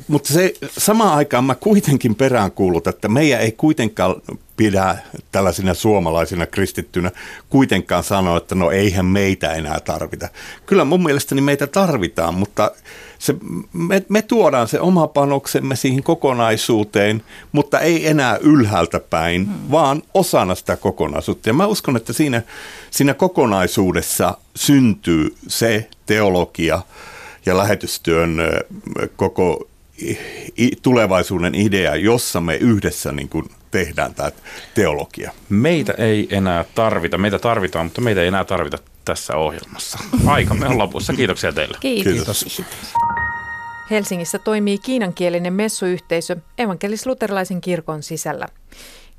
mutta se, samaan aikaan mä kuitenkin peräänkuulutan, että meidän ei kuitenkaan pidä tällaisina suomalaisina kristittynä kuitenkaan sanoa, että no eihän meitä enää tarvita. Kyllä mun mielestäni meitä tarvitaan, mutta se, me, me tuodaan se oma panoksemme siihen kokonaisuuteen, mutta ei enää ylhäältä päin, hmm. vaan osana sitä kokonaisuutta. Ja mä uskon, että siinä, siinä kokonaisuudessa syntyy se teologia ja lähetystyön koko tulevaisuuden idea, jossa me yhdessä niin kuin tehdään tämä teologia. Meitä ei enää tarvita, meitä tarvitaan, mutta meitä ei enää tarvita tässä ohjelmassa. Aikamme on lopussa. Kiitoksia teille. Kiitos. Kiitos. Helsingissä toimii kiinankielinen messuyhteisö evankelis-luterilaisen kirkon sisällä.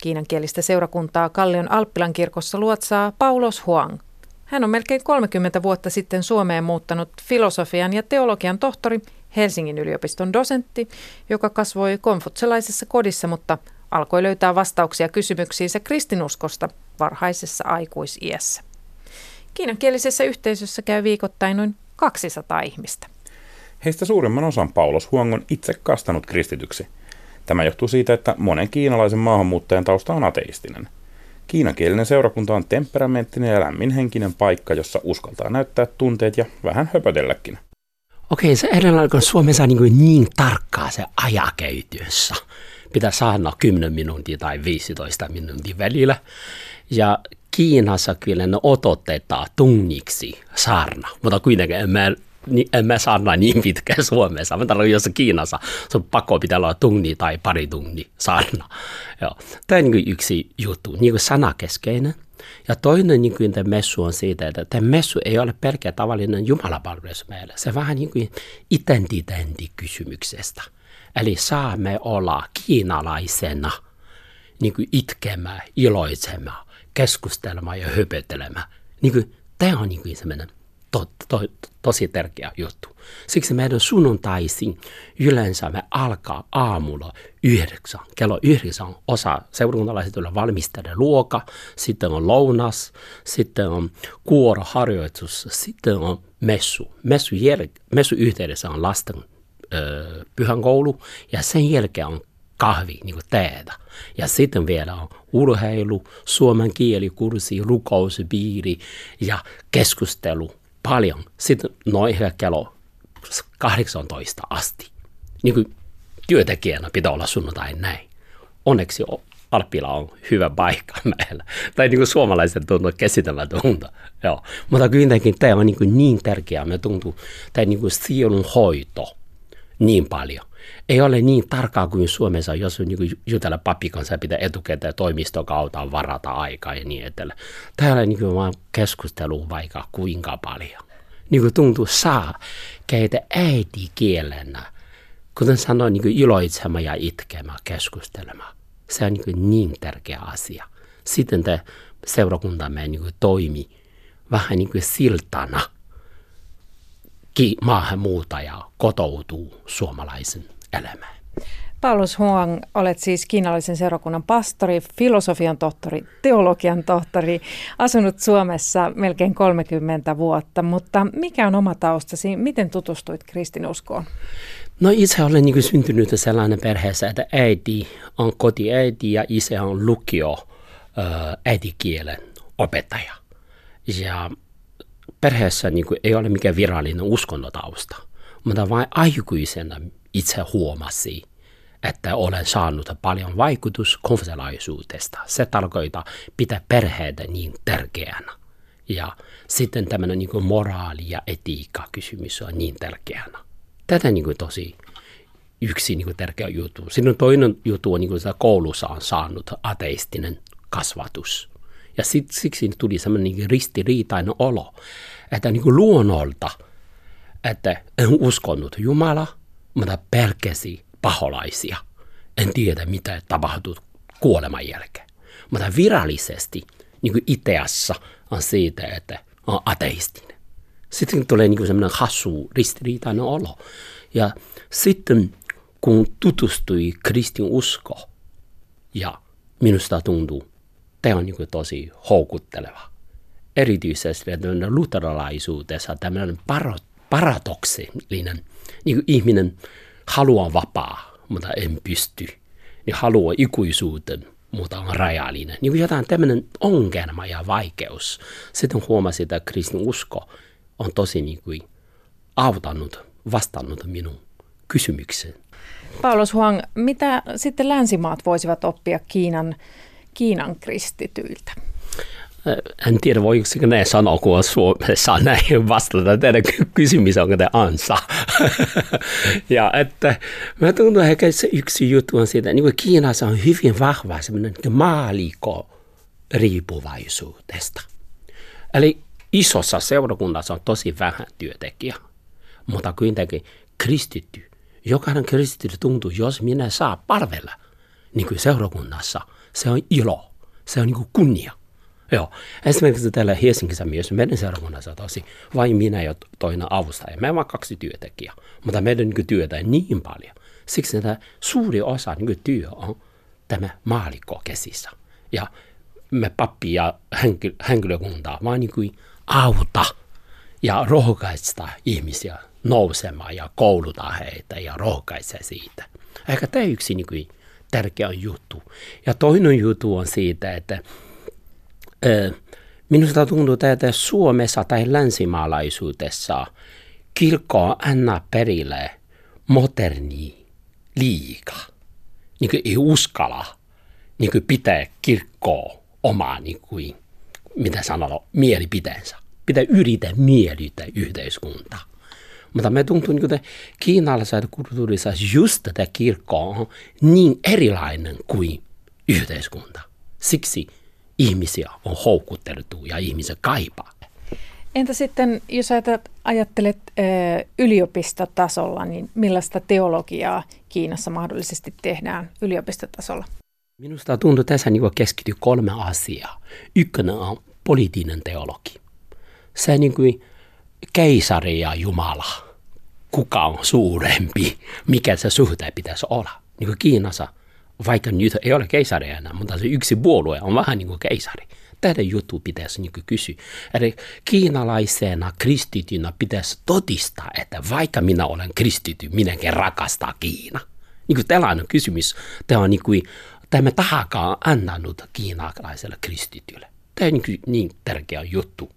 Kiinankielistä seurakuntaa Kallion Alppilan kirkossa luotsaa Paulos Huang. Hän on melkein 30 vuotta sitten Suomeen muuttanut filosofian ja teologian tohtori, Helsingin yliopiston dosentti, joka kasvoi konfutselaisessa kodissa, mutta alkoi löytää vastauksia kysymyksiinsä kristinuskosta varhaisessa aikuisiässä. Kiinankielisessä yhteisössä käy viikoittain noin 200 ihmistä. Heistä suurimman osan Paulos Huang on itse kastanut kristityksi. Tämä johtuu siitä, että monen kiinalaisen maahanmuuttajan tausta on ateistinen. Kiinankielinen seurakunta on temperamenttinen ja lämminhenkinen paikka, jossa uskaltaa näyttää tunteet ja vähän höpötelläkin. Okei, se edellä on Suomessa niin, kuin niin tarkkaa se ajakäytössä. Pitää saada 10 minuuttia tai 15 minuuttia välillä. Ja Kiinassa kyllä ne odotetaan tunniksi saarna, mutta kuitenkin en mä, niin, en mä saarna niin pitkään Suomessa. Mä tarkoitan, jos Kiinassa se on pakko pitää olla tunni tai pari tunni saarna. Joo. Tämä on niin yksi juttu, niin kuin sanakeskeinen. Ja toinen niin kuin messu on siitä, että tämä messu ei ole pelkkä tavallinen jumalapalvelus meille. Se vähän niin kuin identiteettikysymyksestä. Eli saamme olla kiinalaisena niin kuin itkemään, iloitsemaan keskustelemaan ja höpöttelemään. Niin kuin, tämä on niin kuin semmoinen to, to, tosi tärkeä juttu. Siksi meidän sunnuntaisin yleensä me alkaa aamulla yhdeksän. Kello yhdeksän osa seurakuntalaiset tulee valmistella luoka, sitten on lounas, sitten on kuoroharjoitus, sitten on messu. Messu, jäl- messu yhteydessä on lasten ö, pyhänkoulu ja sen jälkeen on kahvi, niin kuin teetä. Ja sitten vielä on urheilu, suomen kielikurssi, rukouspiiri ja keskustelu paljon. Sitten noin kello 18 asti. Niin kuin työntekijänä pitää olla sunnuntai näin. Onneksi Alppila on hyvä paikka meillä. Tai niin kuin suomalaiset tuntuu käsittämätöntä. Joo. Mutta kuitenkin tämä on niin, niin tärkeää. Me tuntuu, tämä niin kuin sielun hoito niin paljon ei ole niin tarkkaa kuin Suomessa, jos niin jutella papin kanssa pitää etukäteen toimistokautta varata aikaa ja niin edelleen. Täällä niin vaan keskustelu vaikka kuinka paljon. Niin kuin tuntuu saa keitä äidikielenä, kuten sanoin, niin iloitsemaan ja itkemään, keskustelemaan. Se on niin, niin tärkeä asia. Sitten te seurakuntamme niin toimi vähän niin kuin siltana – maahanmuuttaja kotoutuu suomalaisen elämään. Paulus Huang, olet siis kiinalaisen seurakunnan pastori, filosofian tohtori, teologian tohtori, asunut Suomessa melkein 30 vuotta, mutta mikä on oma taustasi? Miten tutustuit kristinuskoon? No itse olen niin syntynyt sellainen perheessä, että äiti on kotiäiti ja isä on lukio äidikielen opettaja. Ja perheessä niin ei ole mikään virallinen uskonnotausta, mutta vain aikuisena itse huomasi, että olen saanut paljon vaikutus konfessionaalisuudesta. Se tarkoittaa pitää perheitä niin tärkeänä. Ja sitten tämmöinen niin kuin moraali- ja etiikka kysymys on niin tärkeänä. Tätä niin kuin tosi yksi niin kuin tärkeä juttu. Sitten toinen juttu on, niin kuin että koulussa on saanut ateistinen kasvatus. Ja sit, siksi tuli semmoinen niin ristiriitainen olo, että niin kuin luonnolta, että en uskonut Jumala, mutta pelkäsi paholaisia. En tiedä, mitä tapahtuu kuoleman jälkeen. Mutta virallisesti niin kuin ideassa on siitä, että on ateistinen. Sitten tulee niin semmoinen hassu, ristiriitainen olo. Ja sitten kun tutustui kristin usko, ja minusta tuntuu, tämä on niin tosi houkutteleva. Erityisesti luterilaisuudessa tämmöinen paradoksillinen, niin ihminen haluaa vapaa, mutta en pysty. Niin haluaa ikuisuuden, mutta on rajallinen. Niin kuin jotain tämmöinen ongelma ja vaikeus. Sitten huomasin, että kristin usko on tosi niin kuin auttanut, vastannut minun kysymykseen. Paulus Huang, mitä sitten länsimaat voisivat oppia Kiinan, Kiinan kristityiltä? En tiedä, voiko ne sanoa, kun Suomessa näin vastata teidän kysymys, onko te ansa. ja että mä tunnen että se yksi juttu on siitä, niin Kiinassa on hyvin vahva semmoinen niin maaliko riippuvaisuudesta. Eli isossa seurakunnassa on tosi vähän työntekijä, mutta kuitenkin kristitty. Jokainen kristitty tuntuu, jos minä saa palvella niin kuin seurakunnassa, se on ilo, se on niin kuin kunnia. Joo. Esimerkiksi täällä Helsingissä myös meidän seurakunnassa tosi vain minä ja toinen avustaja. Me vaan kaksi työntekijää, mutta meidän niin työtä ei niin paljon. Siksi että suuri osa niin työ on tämä maalikko käsissä. Ja me pappi ja henkilökuntaa vaan niin kuin auta ja rohkaista ihmisiä nousemaan ja kouluta heitä ja rohkaise siitä. Ehkä tämä yksi niin kuin, tärkeä juttu. Ja toinen juttu on siitä, että Minusta tuntuu, että Suomessa tai länsimaalaisuudessa kirkko anna perille moderni liika. Niin kuin ei uskalla niin kuin pitää kirkkoa omaa, niin kuin, mitä sanotaan, mielipiteensä. Pitää yrittää miellyttää yhteiskuntaa. Mutta me tuntuu, niin että kiinalaisessa kulttuurissa just tätä kirkkoa on niin erilainen kuin yhteiskunta. Siksi ihmisiä on houkutteltu ja ihmiset kaipaa. Entä sitten, jos ajattelet yliopistotasolla, niin millaista teologiaa Kiinassa mahdollisesti tehdään yliopistotasolla? Minusta tuntuu tässä niin keskity kolme asiaa. Ykkönen on poliittinen teologi. Se niin kuin keisari ja Jumala. Kuka on suurempi? Mikä se suhde pitäisi olla? Niin kuin Kiinassa – vaikka nyt ei ole keisari enää, mutta se yksi puolue on vähän niin kuin keisari. Tätä juttu pitäisi niin kysyä. Eli kiinalaisena kristitynä pitäisi todistaa, että vaikka minä olen kristity, minäkin rakastaa Kiina. Niin kuin tällainen kysymys, tämä on niin kuin, tämä tahakaan annanut kiinalaiselle kristitylle. Tämä on niin, kuin, niin tärkeä juttu.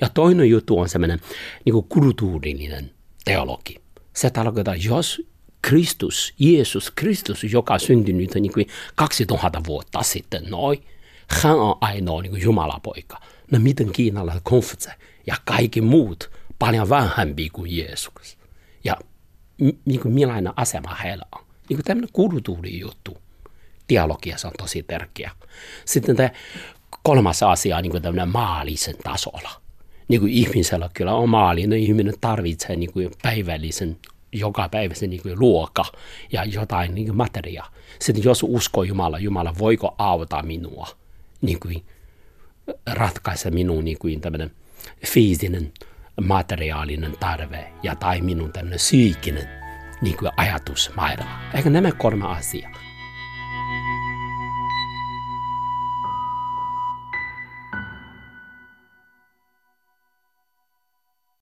Ja toinen juttu on semmoinen niin kuin kulttuurillinen teologi. Se tarkoittaa, jos Kristus, Jeesus Kristus, joka syntynyt niin kuin 2000 vuotta sitten, noin, hän on ainoa niin kuin Jumalapoika. No miten Kiinalla konfutse ja kaikki muut paljon vähempi kuin Jeesus. Ja niin kuin millainen asema heillä on. Niin kuin tämmöinen kulttuurijuttu dialogiassa on tosi tärkeä. Sitten tämä kolmas asia niin kuin tämmöinen maallisen tasolla. Niin kuin ihmisellä kyllä on maallinen, ihminen tarvitsee niin kuin päivällisen joka päivä se niin kuin luoka ja jotain niin kuin materiaa. Sitten jos uskoo Jumala, Jumala voiko auttaa minua niin kuin ratkaista minun niin kuin tämmöinen fyysinen materiaalinen tarve ja tai minun tämmöinen psyykkinen niin kuin ajatusmaailma. Eikä nämä kolme asiaa.